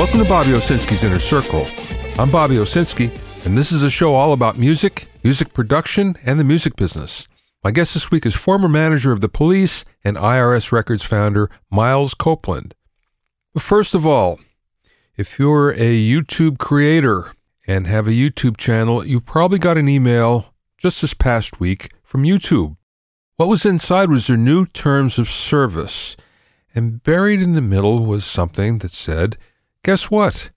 Welcome to Bobby Owsinski's Inner Circle. I'm Bobby Owsinski, and this is a show all about music, music production, and the music business. My guest this week is former manager of the police and IRS Records founder Miles Copeland. But first of all, if you're a YouTube creator and have a YouTube channel, you probably got an email just this past week from YouTube. What was inside was their new terms of service, and buried in the middle was something that said, Guess what?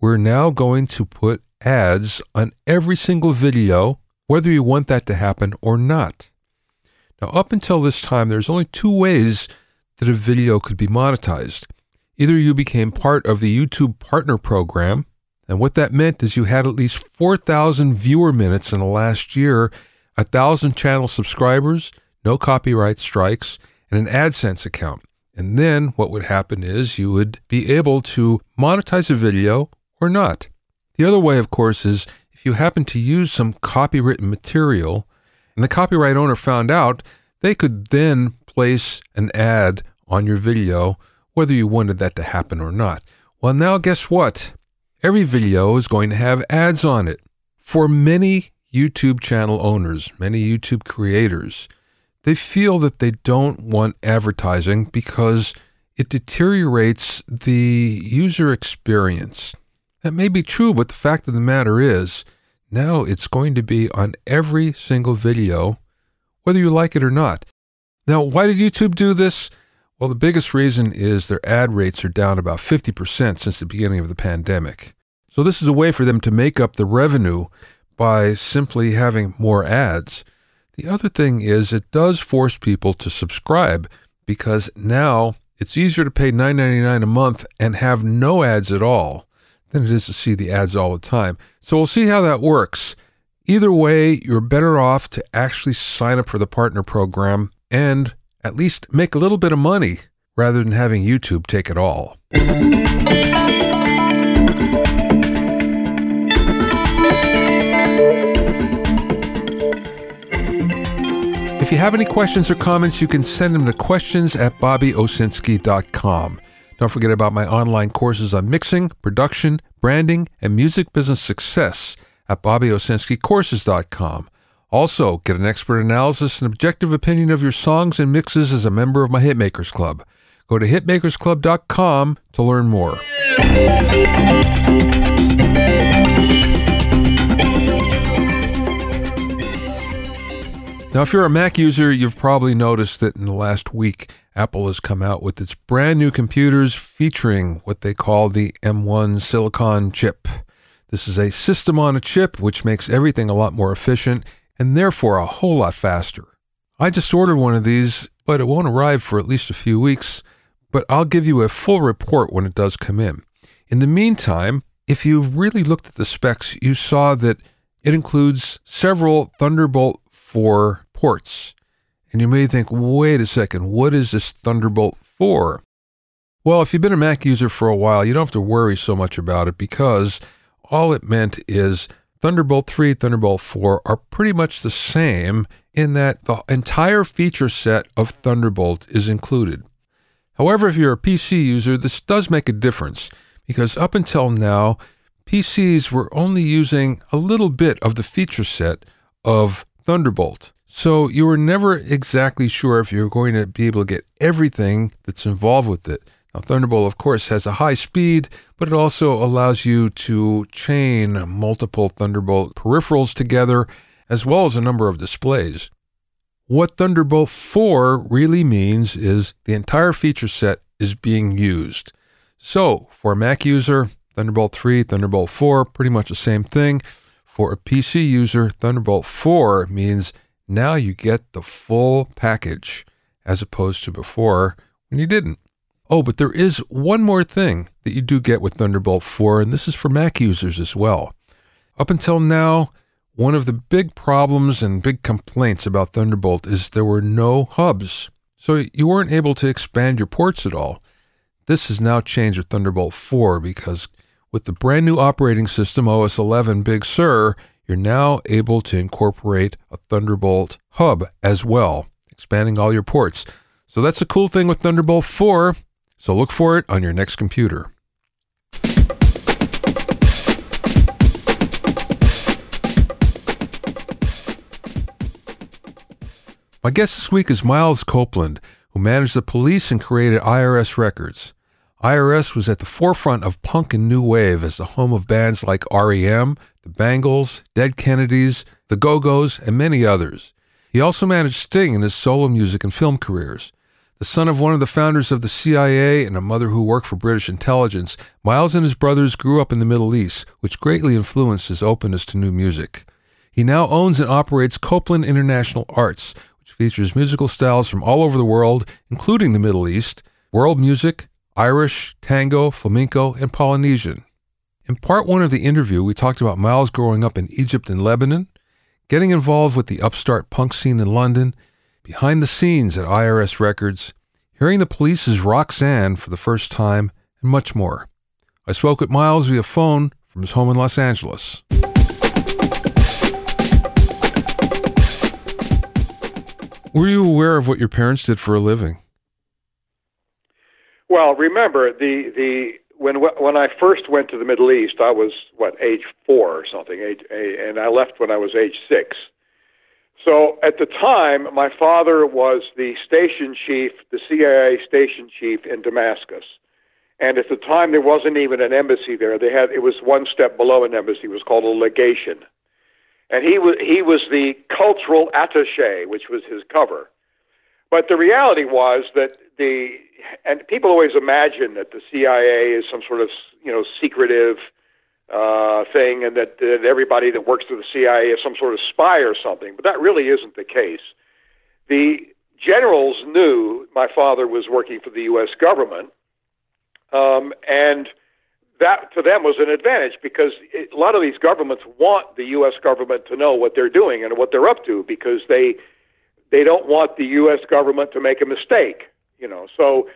We're now going to put ads on every single video, whether you want that to happen or not. Now, up until this time, there's only two ways that a video could be monetized. Either you became part of the YouTube Partner Program, and what that meant is you had at least 4,000 viewer minutes in the last year, 1,000 channel subscribers, no copyright strikes, and an AdSense account. And then what would happen is you would be able to monetize a video or not. The other way, of course, is if you happen to use some copywritten material and the copyright owner found out, they could then place an ad on your video, whether you wanted that to happen or not. Well, now guess what? Every video is going to have ads on it. For many YouTube channel owners, many YouTube creators, they feel that they don't want advertising because it deteriorates the user experience. That may be true, but the fact of the matter is, now it's going to be on every single video, whether you like it or not. Now, why did YouTube do this? Well, the biggest reason is their ad rates are down about 50% since the beginning of the pandemic. So, this is a way for them to make up the revenue by simply having more ads. The other thing is it does force people to subscribe because now it's easier to pay $9.99 a month and have no ads at all than it is to see the ads all the time. So we'll see how that works. Either way, you're better off to actually sign up for the partner program and at least make a little bit of money rather than having YouTube take it all. If you have any questions or comments, you can send them to questions at bobbyowsinski.com. Don't forget about my online courses on mixing, production, branding, and music business success at bobbyowsinskicourses.com. Also, get an expert analysis and objective opinion of your songs and mixes as a member of my Hitmakers Club. Go to hitmakersclub.com to learn more. Now, if you're a Mac user, you've probably noticed that in the last week, Apple has come out with its brand new computers featuring what they call the M1 Silicon chip. This is a system on a chip which makes everything a lot more efficient and therefore a whole lot faster. I just ordered one of these, but it won't arrive for at least a few weeks, but I'll give you a full report when it does come in. In the meantime, if you've really looked at the specs, you saw that it includes several Thunderbolt 4 ports. And you may think, wait a second, what is this Thunderbolt 4? Well, if you've been a Mac user for a while, you don't have to worry so much about it because all it meant is Thunderbolt 3, Thunderbolt 4 are pretty much the same in that the entire feature set of Thunderbolt is included. However, if you're a PC user, this does make a difference because up until now, PCs were only using a little bit of the feature set of Thunderbolt. So you were never exactly sure if you were going to be able to get everything that's involved with it. Now, Thunderbolt, of course, has a high speed, but it also allows you to chain multiple Thunderbolt peripherals together, as well as a number of displays. What Thunderbolt 4 really means is the entire feature set is being used. So, for a Mac user, Thunderbolt 3, Thunderbolt 4, pretty much the same thing. For a PC user, Thunderbolt 4 means now you get the full package as opposed to before when you didn't. Oh, but there is one more thing that you do get with Thunderbolt 4, and this is for Mac users as well. Up until now, one of the big problems and big complaints about Thunderbolt is there were no hubs. So you weren't able to expand your ports at all. This has now changed with Thunderbolt 4 because with the brand new operating system, OS 11 Big Sur, you're now able to incorporate a Thunderbolt hub as well, expanding all your ports. So that's the cool thing with Thunderbolt 4. So look for it on your next computer. My guest this week is Miles Copeland, who managed the police and created IRS Records. IRS was at the forefront of punk and new wave as the home of bands like REM, the Bangles, Dead Kennedys, the Go Go's, and many others. He also managed Sting in his solo music and film careers. The son of one of the founders of the CIA and a mother who worked for British intelligence, Miles and his brothers grew up in the Middle East, which greatly influenced his openness to new music. He now owns and operates Copeland International Arts, which features musical styles from all over the world, including the Middle East, world music, Irish, tango, flamenco, and Polynesian. In part one of the interview, we talked about Miles growing up in Egypt and Lebanon, getting involved with the upstart punk scene in London, behind the scenes at IRS Records, hearing the police's Roxanne for the first time, and much more. I spoke with Miles via phone from his home in Los Angeles. Were you aware of what your parents did for a living? Well, remember the the when when I first went to the Middle East, I was what age four or something, age, and I left when I was age six. So at the time, my father was the station chief, the CIA station chief in Damascus, and at the time there wasn't even an embassy there. They had it was one step below an embassy. It was called a legation and he was he was the cultural attaché, which was his cover. But the reality was that the and people always imagine that the CIA is some sort of you know secretive uh, thing, and that, that everybody that works for the CIA is some sort of spy or something. But that really isn't the case. The generals knew my father was working for the U.S. government, um, and that to them was an advantage because it, a lot of these governments want the U.S. government to know what they're doing and what they're up to because they they don't want the U.S. government to make a mistake. You know, so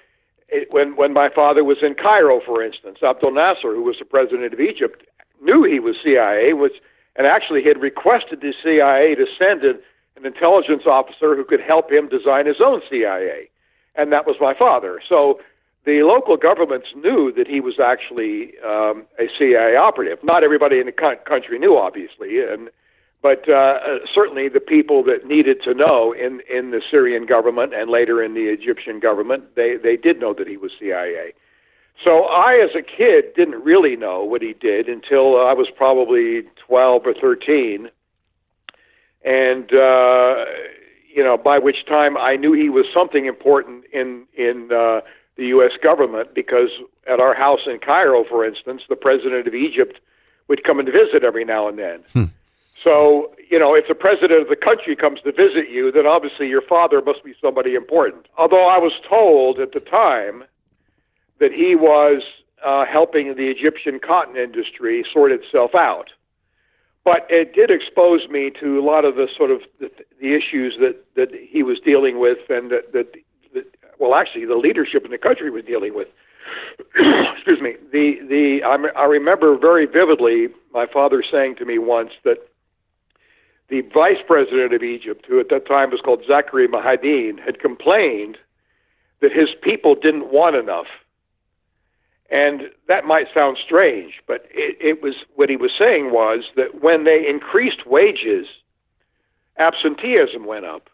it, when when my father was in Cairo, for instance, Abdel Nasser, who was the president of Egypt, knew he was CIA, was and actually had requested the CIA to send an, an intelligence officer who could help him design his own CIA, and that was my father. So the local governments knew that he was actually um, a CIA operative. Not everybody in the country knew, obviously, and but uh, uh, certainly the people that needed to know in in the Syrian government and later in the Egyptian government, they they did know that he was CIA. So I, as a kid, didn't really know what he did until I was probably 12 or 13, and uh, you know, by which time I knew he was something important in in uh, the U.S. government because at our house in Cairo, for instance, the president of Egypt would come and visit every now and then. Hmm. So, you know, if the president of the country comes to visit you, then obviously your father must be somebody important. Although I was told at the time that he was uh, helping the Egyptian cotton industry sort itself out. But it did expose me to a lot of the sort of the, the issues that, that he was dealing with and that, that well, actually, the leadership in the country was dealing with. excuse me. The the I, remember very vividly my father saying to me once that the vice president of Egypt, who at that time was called Zakaria Mohieddin, had complained that his people didn't want enough. And that might sound strange, but it, it was what he was saying was that when they increased wages, absenteeism went up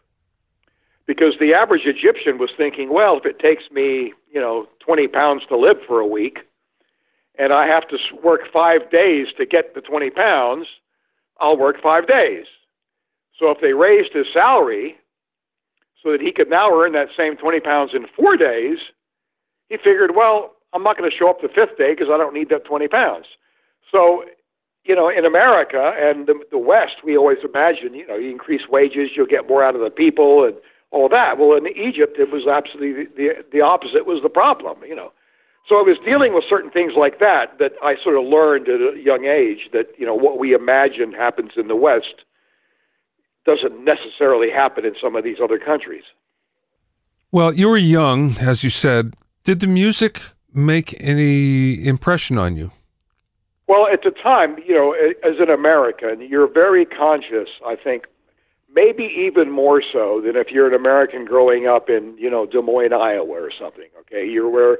because the average Egyptian was thinking, well, if it takes me, you know, 20 pounds to live for a week, and I have to work five days to get the 20 pounds, I'll work five days. So if they raised his salary so that he could now earn that same 20 pounds in four days, he figured, well, I'm not going to show up the fifth day because I don't need that 20 pounds. So, you know, in America and the, the West, we always imagine, you know, you increase wages, you'll get more out of the people, and all that. Well, in Egypt, it was absolutely the, the, the opposite was the problem, you know. So I was dealing with certain things like that that I sort of learned at a young age that, you know, what we imagine happens in the West doesn't necessarily happen in some of these other countries. Well, you were young, as you said. Did the music make any impression on you? Well, at the time, you know, as an American, you're very conscious, I think, maybe even more so than if you're an American growing up in, you know, Des Moines, Iowa or something, okay? You're where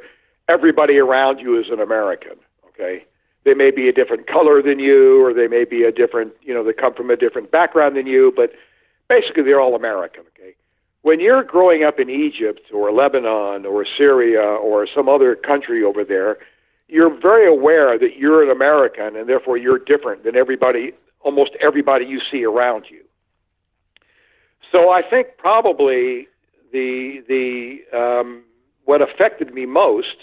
everybody around you is an American, okay? They may be a different color than you, or they may be a different, you know, they come from a different background than you, but basically they're all American. Okay, when you're growing up in Egypt or Lebanon or Syria or some other country over there, you're very aware that you're an American and therefore you're different than everybody, almost everybody you see around you. So I think probably the the um, what affected me most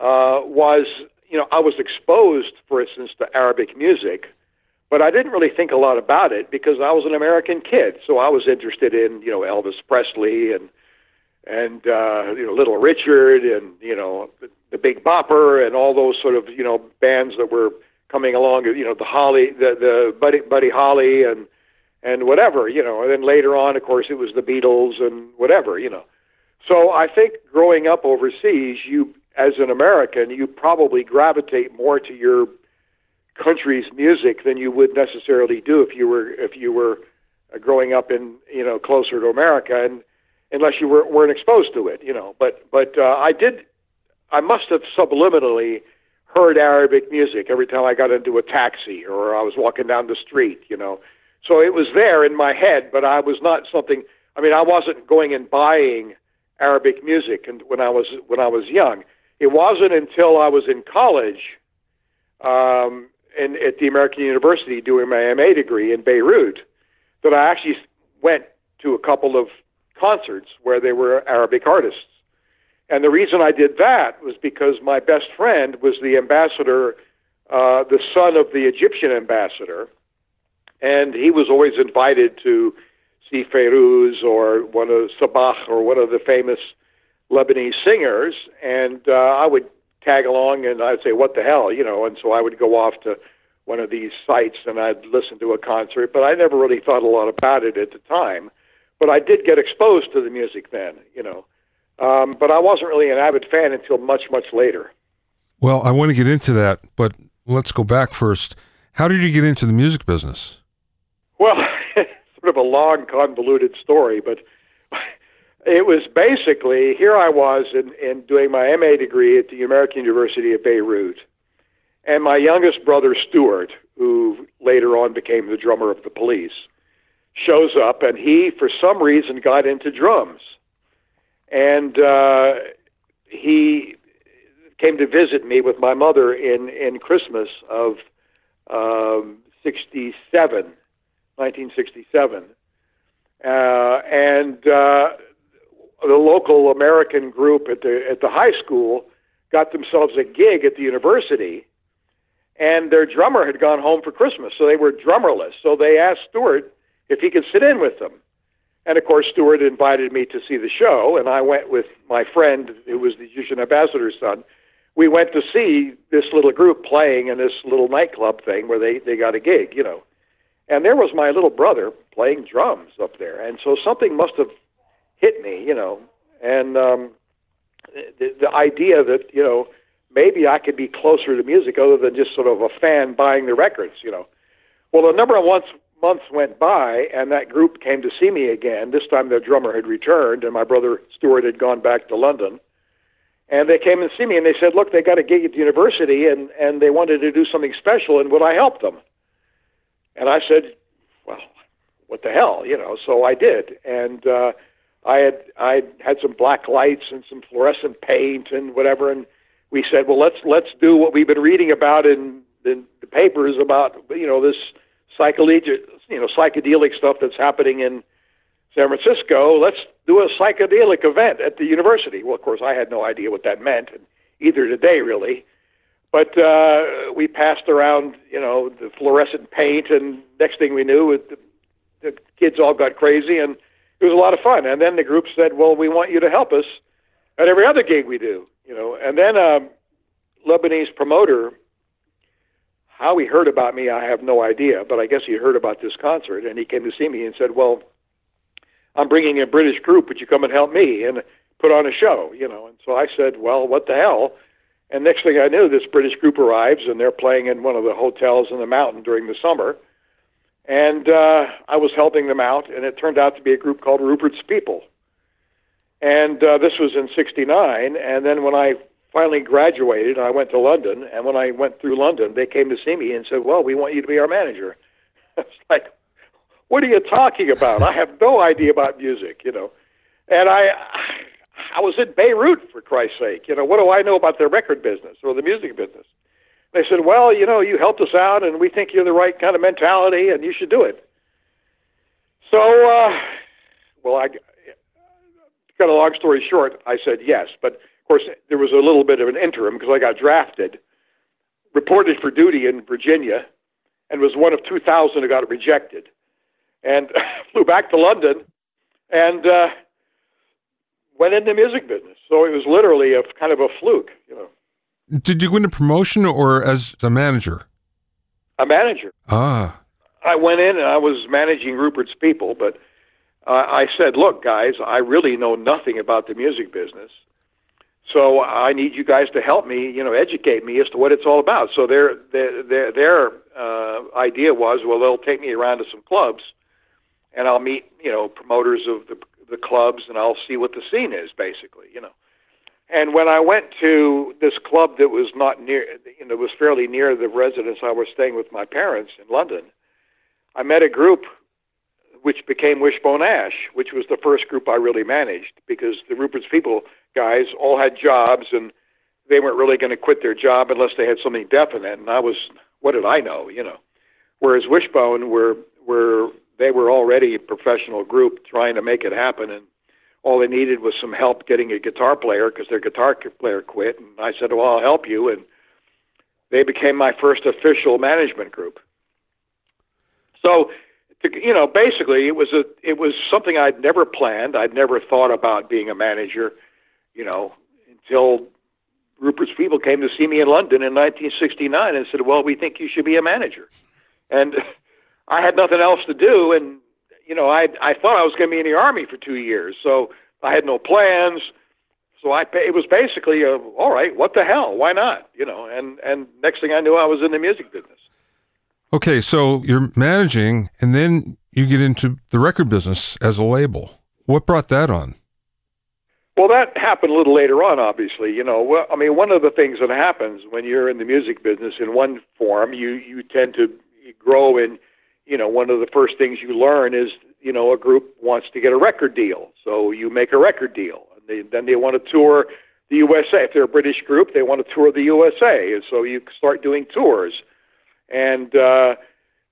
uh, was you know I was exposed, for instance, to Arabic music, but I didn't really think a lot about it because I was an American kid, so I was interested in you know Elvis Presley and and uh, you know Little Richard and you know the, the Big Bopper and all those sort of you know bands that were coming along. You know the Holly, the the Buddy Buddy Holly and and whatever, you know. And then later on, of course, it was the Beatles and whatever, you know. So I think growing up overseas, you as an American, you probably gravitate more to your country's music than you would necessarily do if you were if you were uh, growing up in you know closer to America and unless you were weren't exposed to it, you know. But but uh, I did I must have subliminally heard Arabic music every time I got into a taxi or I was walking down the street, you know. So it was there in my head, but I was not something. I mean, I wasn't going and buying Arabic music, and when I was when I was young, it wasn't until I was in college, um, and at the American University doing my MA degree in Beirut, that I actually went to a couple of concerts where there were Arabic artists. And the reason I did that was because my best friend was the ambassador, uh, the son of the Egyptian ambassador, and he was always invited to see Fairuz or one of Sabah or one of the famous Lebanese singers, and uh, I would tag along and I'd say, "What the hell," you know, and so I would go off to one of these sites and I'd listen to a concert, but I never really thought a lot about it at the time. But I did get exposed to the music then, you know. Um, but I wasn't really an avid fan until much, much later. Well, I want to get into that, but let's go back first. How did you get into the music business? Well, sort of a long, convoluted story, but it was basically here I was in, in doing my MA degree at the American University of Beirut, and my youngest brother Stewart, who later on became the drummer of the Police, shows up, and he, for some reason, got into drums, and uh, he came to visit me with my mother in in Christmas of um, '67 1967. Uh, and uh, the local American group at the at the high school got themselves a gig at the university, and their drummer had gone home for Christmas, so they were drummerless. So they asked Stewart if he could sit in with them, and of course Stewart invited me to see the show, and I went with my friend who was the Egyptian ambassador's son. We went to see this little group playing in this little nightclub thing where they they got a gig, you know. And there was my little brother playing drums up there, and so something must have hit me, you know. And um, the, the idea that you know maybe I could be closer to music other than just sort of a fan buying the records, you know. Well, a number of months months went by, and that group came to see me again. This time, their drummer had returned, and my brother Stewart had gone back to London. And they came and see me, and they said, "Look, they got a gig at the university, and and they wanted to do something special, and would I help them?" And I said, well, what the hell, you know? So I did, and uh, I had I had some black lights and some fluorescent paint and whatever, and we said, well, let's let's do what we've been reading about in, in the papers about you know this psychedelic you know psychedelic stuff that's happening in San Francisco. Let's do a psychedelic event at the university. Well, of course, I had no idea what that meant, and either they really. But uh, we passed around, you know, the fluorescent paint, and next thing we knew, it, the, the kids all got crazy, and it was a lot of fun. And then the group said, "Well, we want you to help us at every other gig we do," you know. And then um, Lebanese promoter, how he heard about me, I have no idea, but I guess he heard about this concert, and he came to see me and said, "Well, I'm bringing a British group. Would you come and help me and put on a show?" You know. And so I said, "Well, what the hell." And next thing I knew, this British group arrives, and they're playing in one of the hotels in the mountain during the summer. And uh, I was helping them out, and it turned out to be a group called Rupert's People. And uh, this was in '69. And then when I finally graduated, I went to London, and when I went through London, they came to see me and said, "Well, we want you to be our manager." I was like, "What are you talking about? I have no idea about music, you know." And I, I was in Beirut for Christ's sake, you know. What do I know about the record business or the music business? They said, "Well, you know, you helped us out, and we think you're the right kind of mentality, and you should do it." So, uh, well, I cut a long story short. I said yes, but of course there was a little bit of an interim because I got drafted, reported for duty in Virginia, and was one of 2,000 who got rejected, and flew back to London, and uh, went into the music business. So it was literally a kind of a fluke, you know. Did you win a promotion or as a manager? A manager. Ah. I went in and I was managing Rupert's people, but uh, I said, "Look, guys, I really know nothing about the music business, so I need you guys to help me, you know, educate me as to what it's all about." So their their their, their uh, idea was, well, they'll take me around to some clubs, and I'll meet, you know, promoters of the the clubs, and I'll see what the scene is, basically, you know. And when I went to this club that was not near, you know, was fairly near the residence I was staying with my parents in London, I met a group which became Wishbone Ash, which was the first group I really managed because the Rupert's People guys all had jobs and they weren't really going to quit their job unless they had something definite. And I was, what did I know, you know? Whereas Wishbone were were they were already a professional group trying to make it happen, and all they needed was some help getting a guitar player because their guitar player quit. And I said, "Well, I'll help you," and they became my first official management group. So, you know, basically, it was a it was something I'd never planned. I'd never thought about being a manager, you know, until Rupert's people came to see me in London in 1969 and said, "Well, we think you should be a manager," and I had nothing else to do, and you know, I I thought I was going to be in the army for two years, so I had no plans. So I it was basically a, all right, what the hell, why not, you know? And and next thing I knew, I was in the music business. Okay, so you're managing, and then you get into the record business as a label. What brought that on? Well, that happened a little later on, obviously. You know, well, I mean, one of the things that happens when you're in the music business in one form, you you tend to grow in. You know, one of the first things you learn is, you know, a group wants to get a record deal, so you make a record deal, and they, then they want to tour the USA. If they're a British group, they want to tour the USA, and so you start doing tours and, uh,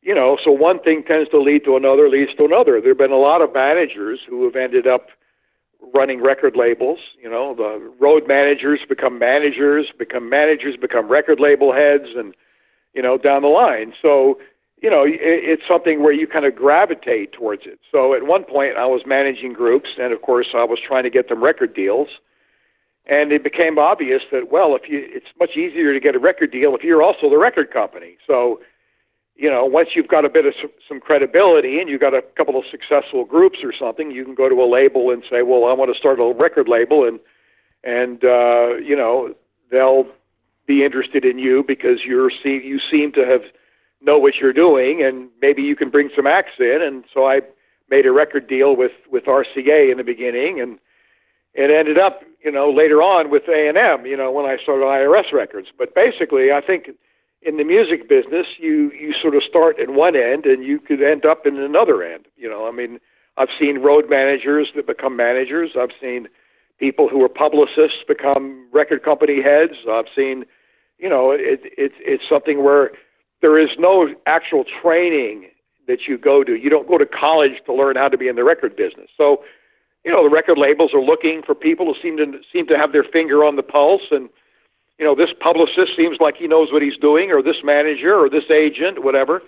you know, so one thing tends to lead to another, leads to another. There have been a lot of managers who have ended up running record labels. You know, the road managers become managers, become managers, become record label heads, and, you know, down the line. So, you know, it, it's something where you kind of gravitate towards it. So at one point, I was managing groups, and of course, I was trying to get them record deals and it became obvious that well if you it's much easier to get a record deal if you're also the record company so you know once you've got a bit of some credibility and you've got a couple of successful groups or something you can go to a label and say well i want to start a record label and and uh you know they'll be interested in you because you're see you seem to have know what you're doing and maybe you can bring some acts in and so i made a record deal with with rca in the beginning and it ended up, you know, later on with A and M, you know, when I started IRS Records. But basically, I think in the music business, you you sort of start at one end and you could end up in another end. You know, I mean, I've seen road managers that become managers. I've seen people who are publicists become record company heads. I've seen, you know, it, it it's something where there is no actual training that you go to. You don't go to college to learn how to be in the record business. So you know the record labels are looking for people who seem to seem to have their finger on the pulse and you know this publicist seems like he knows what he's doing or this manager or this agent whatever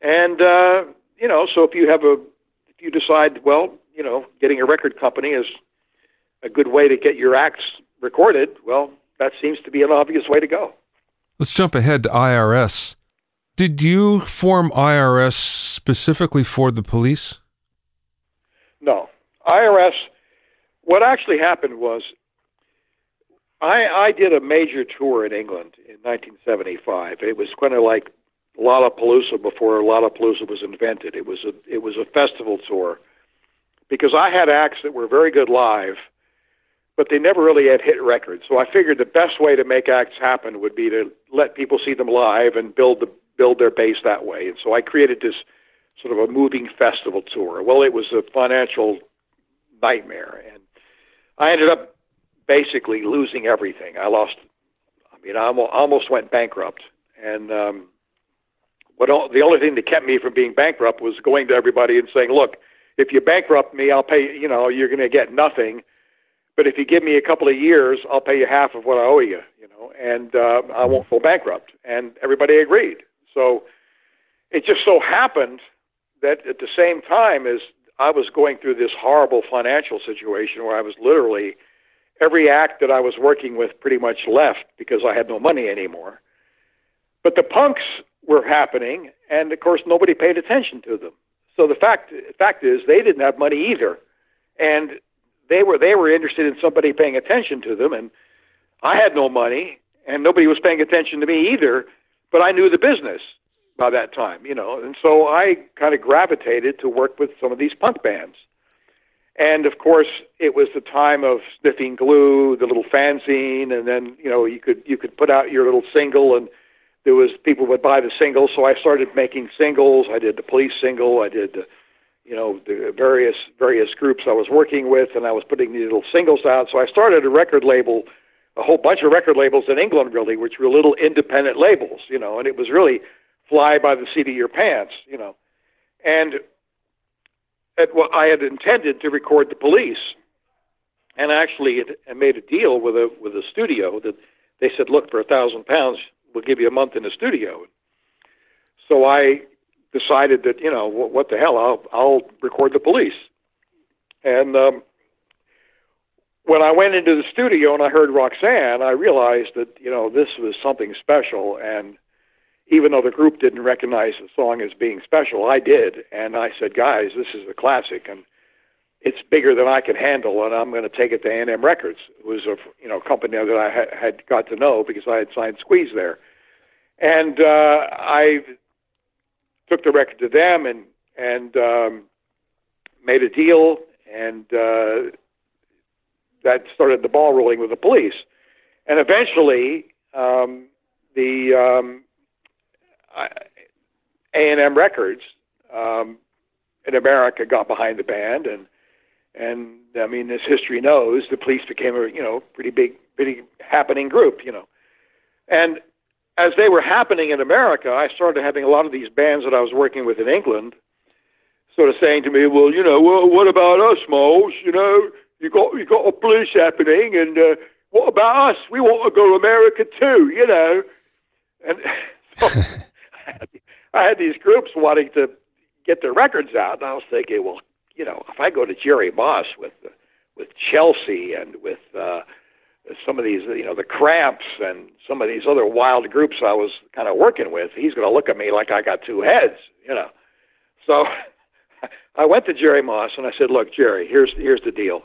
and uh you know so if you have a if you decide well you know getting a record company is a good way to get your acts recorded well that seems to be an obvious way to go let's jump ahead to IRS did you form IRS specifically for the police no IRS, what actually happened was I, I did a major tour in England in 1975. It was kind of like Lollapalooza before Lollapalooza was invented. It was a it was a festival tour because I had acts that were very good live, but they never really had hit records. So I figured the best way to make acts happen would be to let people see them live and build the build their base that way. And so I created this sort of a moving festival tour. Well, it was a financial nightmare, and I ended up basically losing everything. I lost. I mean, I almost went bankrupt, and um, what the only thing that kept me from being bankrupt was going to everybody and saying, "Look, if you bankrupt me, I'll pay. You know, you're going to get nothing." But if you give me a couple of years, I'll pay you half of what I owe you, you know, and uh, I won't go bankrupt. And everybody agreed. So it just so happened that at the same time as I was going through this horrible financial situation where I was literally every act that I was working with pretty much left because I had no money anymore. But the punks were happening, and of course nobody paid attention to them. So the fact fact is they didn't have money either, and they were they were interested in somebody paying attention to them, and I had no money, and nobody was paying attention to me either. But I knew the business by that time, you know, and so I kind of gravitated to work with some of these punk bands. And of course, it was the time of sniffing glue, the little fanzine, and then you know you could you could put out your little single, and there was people would buy the single. So I started making singles. I did the police single. I did the you know the various various groups I was working with, and I was putting these little singles out. So I started a record label, a whole bunch of record labels in England, really, which were little independent labels, you know, and it was really fly by the seat of your pants, you know, and at what I had intended to record the police, and actually it, made a deal with a with a studio that they said, look, for a thousand pounds, we'll give you a month in the studio. So I decided that you know what, what the hell? I'll I'll record the police, and um, when I went into the studio and I heard Roxanne, I realized that you know this was something special, and even though the group didn't recognize the song as being special, I did, and I said, guys, this is a classic, and it's bigger than I can handle, and I'm going to take it to A&M Records. It was a you know company that I had, had got to know because I had signed Squeeze there, and uh, I took the record to them and and um, made a deal, and uh, that started the ball rolling with the police. And eventually, um, the um, A&M Records um, in America got behind the band, and and I mean, as history knows, the police became a you know pretty big, pretty happening group, you know, and as they were happening in America, I started having a lot of these bands that I was working with in England sort of saying to me, "Well, you know, well, what about us, Miles? You know, you got you got a police happening, and uh, what about us? We want to go to America too, you know." And so I had these groups wanting to get their records out, and I was thinking, well, you know, if I go to Jerry Moss with with Chelsea and with uh, some of these, you know, the Cramps and some of these other wild groups I was kind of working with, he's going to look at me like I got two heads, you know. So I went to Jerry Moss and I said, "Look, Jerry, here's here's the deal.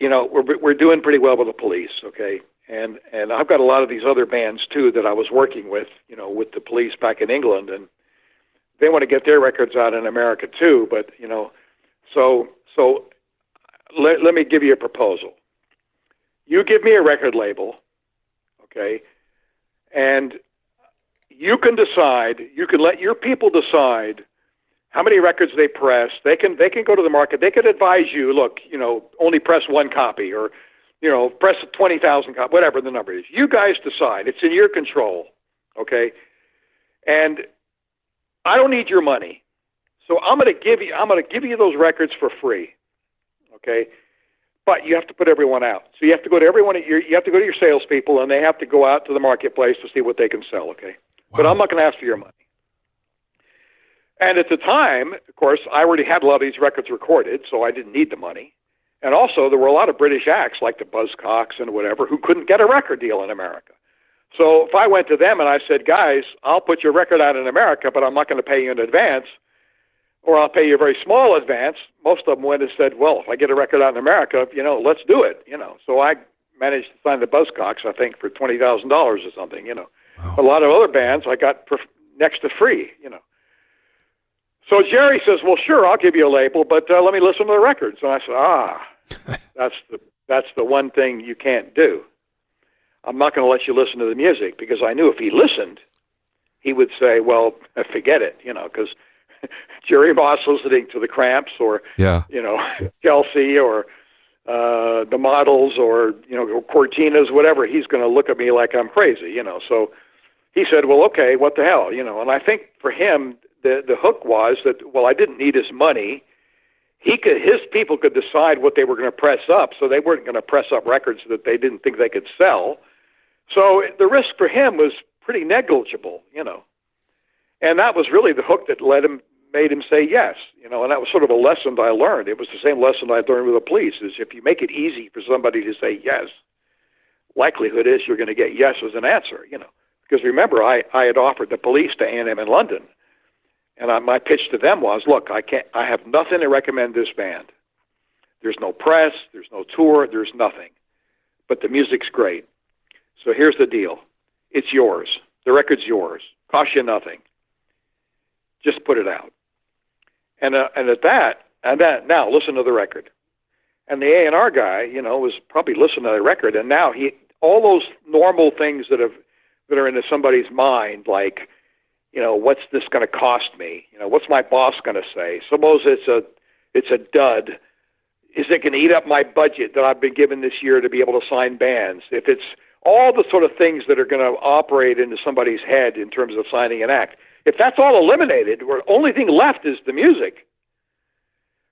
You know, we're we're doing pretty well with the police, okay? And and I've got a lot of these other bands too that I was working with, you know, with the police back in England, and they want to get their records out in America too. But you know, so so let let me give you a proposal you give me a record label, okay, and you can decide, you can let your people decide how many records they press. They can they can go to the market. They could advise you, look, you know, only press one copy or you know, press 20,000 copies, whatever the number is. You guys decide. It's in your control, okay? And I don't need your money. So I'm going to give you I'm going to give you those records for free. Okay? but you have to put everyone out. So you have to go to everyone. Your, you have to go to your salespeople, and they have to go out to the marketplace to see what they can sell. Okay, wow. but I'm not going to ask for your money. And at the time, of course, I already had a lot of these records recorded, so I didn't need the money. And also, there were a lot of British acts like the Buzzcocks and whatever who couldn't get a record deal in America. So if I went to them and I said, "Guys, I'll put your record out in America, but I'm not going to pay you in advance," or I'll pay you a very small advance. Most of them went and said, well, if I get a record out in America, you know, let's do it, you know. So I managed to sign the Buzzcocks, I think, for twenty thousand dollars or something, you know. Wow. A lot of other bands I got for next to free, you know. So Jerry says, well, sure, I'll give you a label, but uh, let me listen to the records. And I said, ah, that's the That's the one thing you can't do. I'm not going to let you listen to the music because I knew if he listened, he would say, "Well, forget it," you know, because Jerry Moss listening to the Cramps or yeah. you know Chelsea or uh, the Models or you know Cortinas, whatever. He's going to look at me like I'm crazy, you know. So he said, "Well, okay, what the hell," you know. And I think for him, the the hook was that well, I didn't need his money. He could his people could decide what they were going to press up, so they weren't going to press up records that they didn't think they could sell. So the risk for him was pretty negligible, you know. And that was really the hook that led him made him say yes, you know, and that was sort of a lesson I learned. It was the same lesson I learned with the police is if you make it easy for somebody to say yes, likelihood is you're going to get yes as an answer, you know. Because remember, I, I had offered the police to A&M in London, and I, my pitch to them was, look, I can't, I have nothing to recommend this band. There's no press, there's no tour, there's nothing, but the music's great. So here's the deal: it's yours. The record's yours. Cost you nothing. Just put it out. And uh, and at that, and that now listen to the record. And the A and R guy, you know, was probably listening to the record, and now he all those normal things that have that are into somebody's mind, like, you know, what's this going to cost me? You know, what's my boss going to say? Suppose it's a it's a dud. Is it going to eat up my budget that I've been given this year to be able to sign bands? If it's all the sort of things that are going to operate into somebody's head in terms of signing an act, if that's all eliminated, where the only thing left is the music,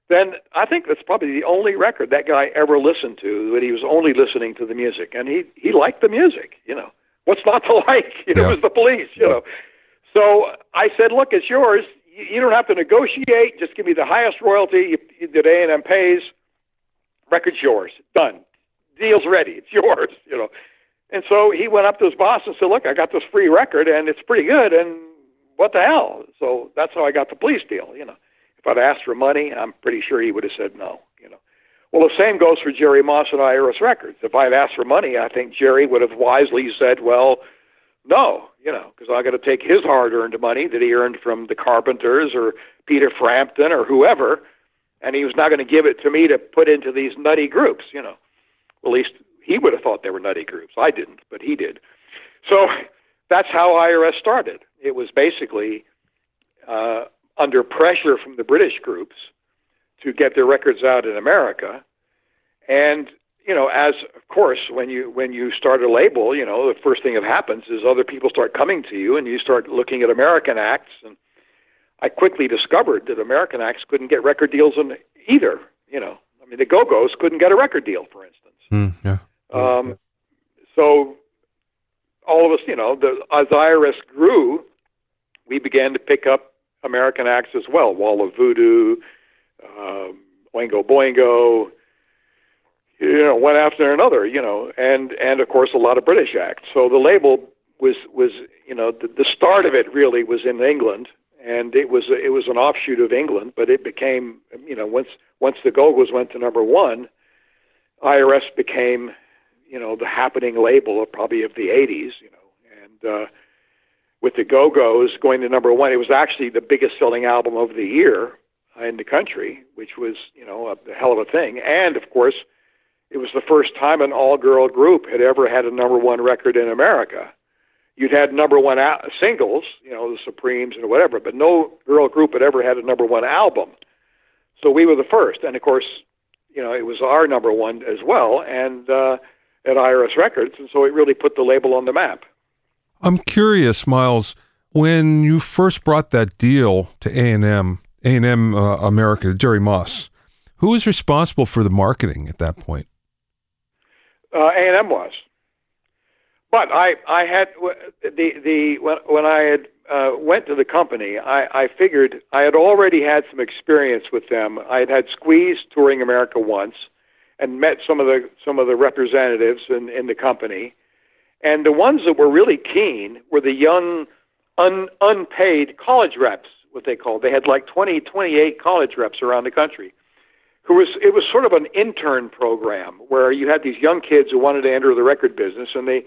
then I think that's probably the only record that guy ever listened to that he was only listening to the music, and he he liked the music. You know, what's not to like? You know, Yeah. it was the police. You know, so I said, look, it's yours. You, don't have to negotiate. Just give me the highest royalty that A and M pays. Record's yours. Done. Deal's ready. It's yours. You know. And so he went up to his boss and said, "Look, I got this free record, and it's pretty good. And what the hell?" So that's how I got the police deal. You know, if I'd asked for money, I'm pretty sure he would have said no. You know. Well, the same goes for Jerry Moss and IRS Records. If I'd asked for money, I think Jerry would have wisely said, "Well, no," you know, because I got to take his hard-earned money that he earned from the Carpenters or Peter Frampton or whoever, and he was not going to give it to me to put into these nutty groups. You know, at least he would have thought they were nutty groups. I didn't, but he did. So that's how IRS started. It was basically uh, under pressure from the British groups to get their records out in America, and you know, as of course, when you when you start a label, you know, the first thing that happens is other people start coming to you, and you start looking at American acts. And I quickly discovered that American acts couldn't get record deals in either. You know, I mean, the Go Go's couldn't get a record deal, for instance. Mm, yeah. Um, so all of us, you know, the, as IRS grew, we began to pick up American acts as well. Wall of Voodoo, um, Oingo Boingo, you know, one after another, you know, and and of course a lot of British acts. So the label was was you know the, the start of it really was in England, and it was it was an offshoot of England, but it became you know once once the Go-Go's went to number one, IRS became you know the happening label of probably of the 80s, you know, and uh, with the Go-Go's going to number one, it was actually the biggest selling album of the year in the country, which was you know a hell of a thing, and of course. It was the first time an all-girl group had ever had a number one record in America. You'd had number one al- singles, you know, the Supremes and whatever, but no girl group had ever had a number one album. So we were the first, and of course, you know, it was our number one as well, and uh, at IRS Records, and so it really put the label on the map. I'm curious, Miles, when you first brought that deal to A&M, A&M uh, America, Jerry Moss, who was responsible for the marketing at that point? Uh, A&M was. But I, I had the the when when I had uh, went to the company, I, I figured I had already had some experience with them. I had had Squeeze touring America once, and met some of the some of the representatives in, in the company, and the ones that were really keen were the young, un, unpaid college reps, what they called. They had like 20, 28 college reps around the country who was it was sort of an intern program where you had these young kids who wanted to enter the record business and they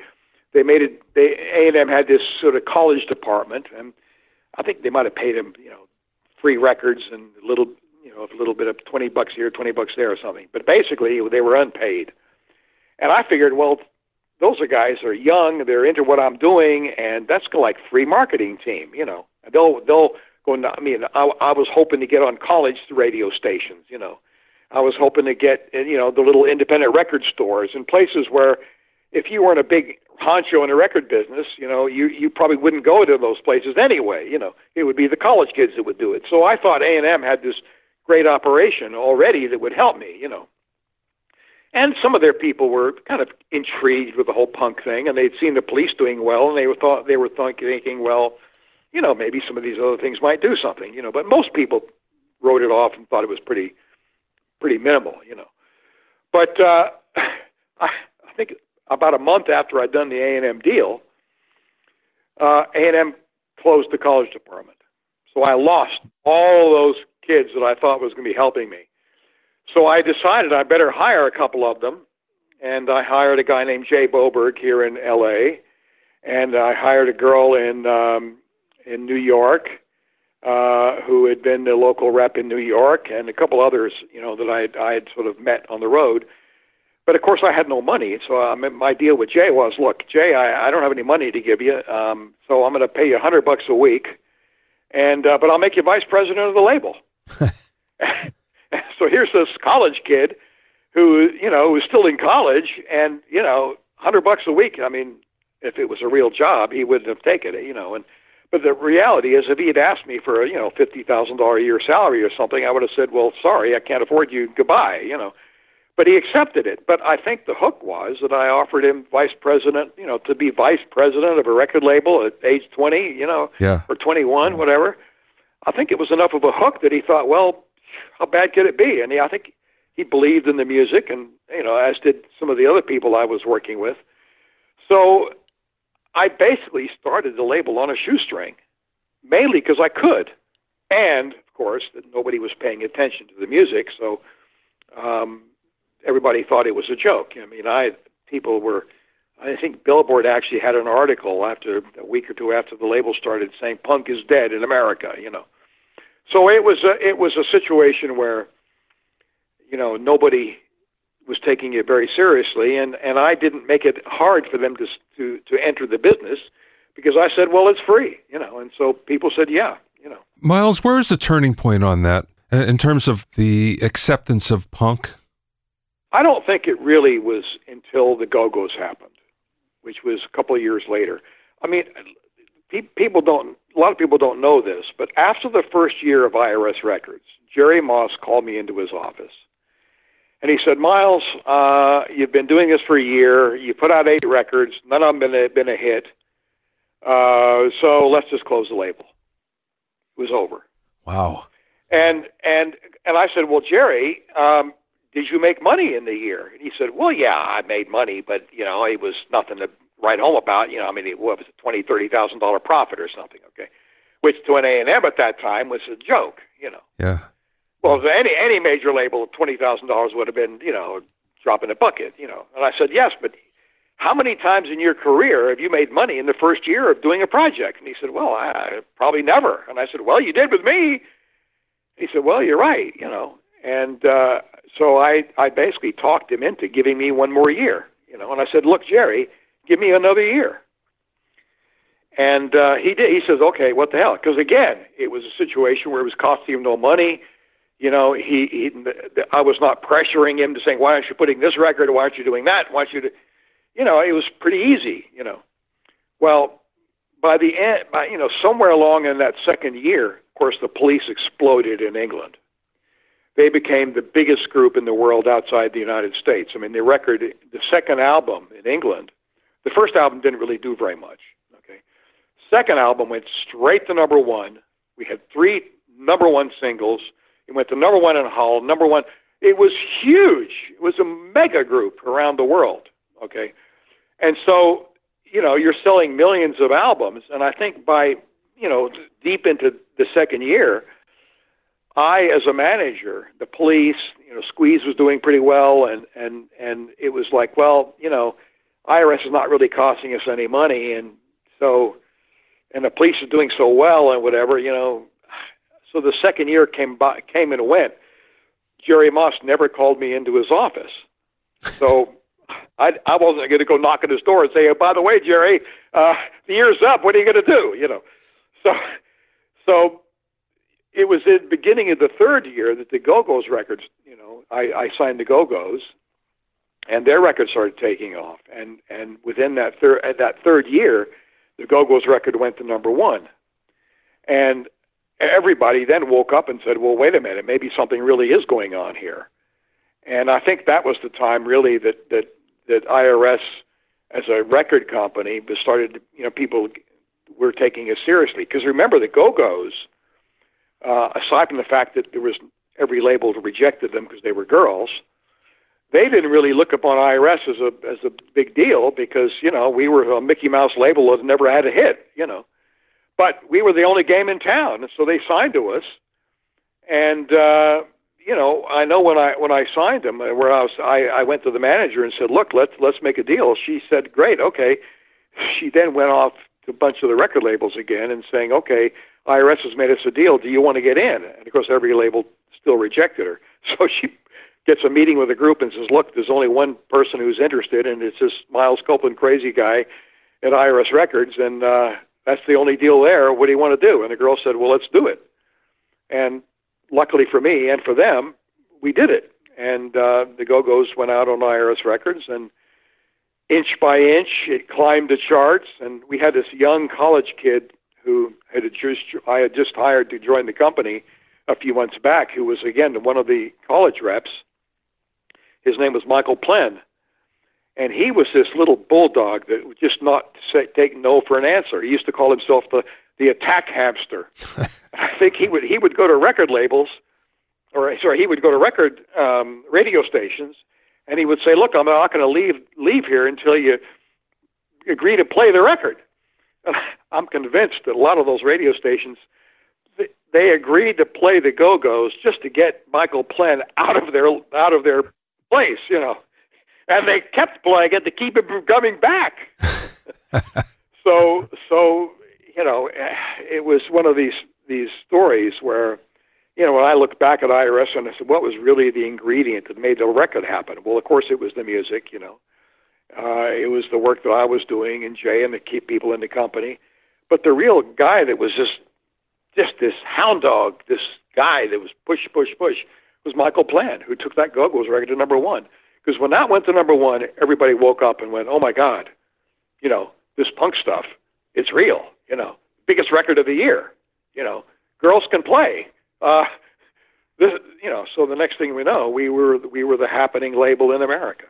they made it they A&M had this sort of college department and I think they might have paid them you know free records and a little you know a little bit of 20 bucks here 20 bucks there or something but basically they were unpaid And I figured, well, those are guys are young, they're into what I'm doing, and that's like free marketing team, you know. They'll they'll go. I mean, I, I was hoping to get on college radio stations, you know. I was hoping to get, uh, you know, the little independent record stores and places where, if you weren't a big honcho in the record business, you know, you you probably wouldn't go to those places anyway. You know, it would be the college kids that would do it. So I thought A and M had this great operation already that would help me. You know, and some of their people were kind of intrigued with the whole punk thing, and they'd seen the police doing well, and they were thought they were thinking, well, you know, maybe some of these other things might do something. You know, but most people wrote it off and thought it was pretty pretty minimal. You know, but uh, I, I think about a month after I'd done the A and M deal, uh, A and M closed the college department, so I lost all those kids that I thought was going to be helping me. So I decided I better hire a couple of them, and I hired a guy named Jay Boberg here in L.A., and I hired a girl in um, in New York uh, who had been the local rep in New York, and a couple others, you know, that I I had sort of met on the road. But of course, I had no money, so I mean, my deal with Jay was, look, Jay, I, I don't have any money to give you, um, so I'm going to pay you a hundred bucks a week, and uh, but I'll make you vice president of the label. so here's this college kid who, you know, was still in college, and you know, hundred bucks a week. I mean, if it was a real job, he wouldn't have taken it, you know, and. But the reality is, if he had asked me for a you know fifty thousand dollar a year salary or something, I would have said, "Well, sorry, I can't afford you. Goodbye." You know, but he accepted it. But I think the hook was that I offered him vice president, you know, to be vice president of a record label at age 20, you know, yeah. or 21, whatever. I think it was enough of a hook that he thought, well, how bad could it be? And he, I think he believed in the music, and you know, as did some of the other people I was working with. So I basically started the label on a shoestring, mainly because I could, and of course that nobody was paying attention to the music, so. Um, everybody thought it was a joke. I mean, I people were. I think Billboard actually had an article after a week or two after the label started saying punk is dead in America. You know, so it was a it was a situation where, you know, nobody was taking it very seriously, and and I didn't make it hard for them to to to enter the business because I said, well, it's free, you know, and so people said, yeah, you know. Miles, where's the turning point on that in terms of the acceptance of punk? I don't think it really was until the Go Go's happened, which was a couple of years later. I mean, people don't. A lot of people don't know this, but after the first year of IRS records, Jerry Moss called me into his office, and he said, "Miles, uh, you've been doing this for a year. You put out eight records. None of them been a, been a hit. Uh, so let's just close the label." It was over. Wow. And and and I said, "Well, Jerry." Um, did you make money in the year? And he said, well, yeah, I made money, but you know, it was nothing to write home about. You know, I mean, it, what was it, twenty, thirty thousand dollar profit or something? Okay, which to an A and M at that time was a joke. You know. Yeah. Well, any any major label, twenty thousand dollars would have been, you know, drop in a bucket. You know. And I said, yes, but how many times in your career have you made money in the first year of doing a project? And he said, well, I, probably never. And I said, well, you did with me. He said, well, you're right. You know. And uh, so I, I basically talked him into giving me one more year, you know. And I said, "Look, Jerry, give me another year." And uh, he did. He says, "Okay, what the hell?" Because again, it was a situation where it was costing him no money. You know, he, he I was not pressuring him to saying, "Why aren't you putting this record? Why aren't you doing that? Why aren't you?" Do? You know, it was pretty easy. You know, well, by the end, by you know, somewhere along in that second year, of course, the police exploded in England they became the biggest group in the world outside the United States. I mean, the record, the second album in England, the first album didn't really do very much. Okay, second album went straight to number one. We had three number one singles. It went to number one in Hull, number one. It was huge. It was a mega group around the world. Okay, and so you know you're selling millions of albums, and I think by you know deep into the second year I, as a manager, the police, you know, Squeeze was doing pretty well, and and and it was like, well, you know, IRS is not really costing us any money, and so, and the police is doing so well, and whatever, you know. So the second year came by, came and went. Jerry Moss never called me into his office, so I I wasn't going to go knock on his door and say, oh, by the way, Jerry, uh, the year's up. What are you going to do? You know, so so it was in the beginning of the third year that the Go Go's records. You know, I, I signed the Go Go's, and their records started taking off. And and within that third that third year, the Go Go's record went to number one, and everybody then woke up and said, "Well, wait a minute, maybe something really is going on here." And I think that was the time really that that that IRS as a record company started, you know, people were taking it seriously. Because remember, the Go Go's, uh, aside from the fact that there was every label rejected them because they were girls, they didn't really look upon IRS as a as a big deal because you know we were a Mickey Mouse label that never had a hit, you know, but we were the only game in town, so they signed to us, and uh, you know, I know when I when I signed him, uh, where I was, I, I went to the manager and said, "Look, let's let's make a deal." She said, "Great, okay." She then went off to a bunch of the record labels again and saying, "Okay, IRS has made us a deal. Do you want to get in?" And of course, every label still rejected her. So she gets a meeting with a group and says, "Look, there's only one person who's interested, and it's this Miles Copeland crazy guy at IRS Records, and uh, that's the only deal there. What do you want to do?" And the girl said, "Well, let's do it." And luckily for me and for them, we did it. And uh, the Go Go's went out on IRS records, and inch by inch, it climbed the charts. And we had this young college kid who had just I had just hired to join the company a few months back, who was again one of the college reps. His name was Michael Plen, and he was this little bulldog that would just not say, take no for an answer. He used to call himself the the attack hamster. I think he would he would go to record labels, or sorry, he would go to record um, radio stations, and he would say, "Look, I'm not going to leave leave here until you agree to play the record." And I'm convinced that a lot of those radio stations they agreed to play the Go Go's just to get Michael Plen out of their out of their place, you know, and they kept playing it to keep him from coming back. so so you know, it was one of these these stories where, you know, when I look back at IRS and I said, what was really the ingredient that made the record happen? Well, of course, it was the music. You know, uh, it was the work that I was doing and Jay and to keep people in the company. But the real guy that was just just this hound dog, this guy that was push, push, push, was Michael Plen, who took that Go Go's record to number one. Because when that went to number one, everybody woke up and went, "Oh my God, you know, this punk stuff, it's real." you know, biggest record of the year. You know, girls can play. Uh, this, you know, so the next thing we know, we were we were the happening label in America.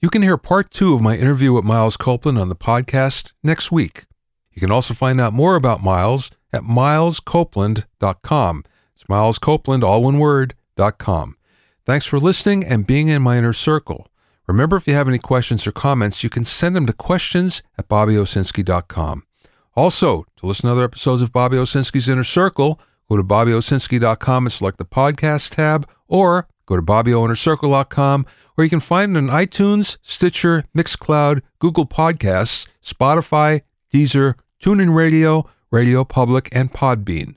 You can hear part two of my interview with Miles Copeland on the podcast next week. You can also find out more about Miles at milescopeland.com. It's Miles Copeland, all one word, dot com. Thanks for listening and being in my inner circle. Remember, if you have any questions or comments, you can send them to questions at bobbyowsinski.com. Also, to listen to other episodes of Bobby Owsinski's Inner Circle, go to bobbyowsinski.com and select the podcast tab, or go to bobbyoinnercircle.com, where you can find it on iTunes, Stitcher, Mixcloud, Google Podcasts, Spotify, Deezer, TuneIn Radio, Radio Public, and Podbean.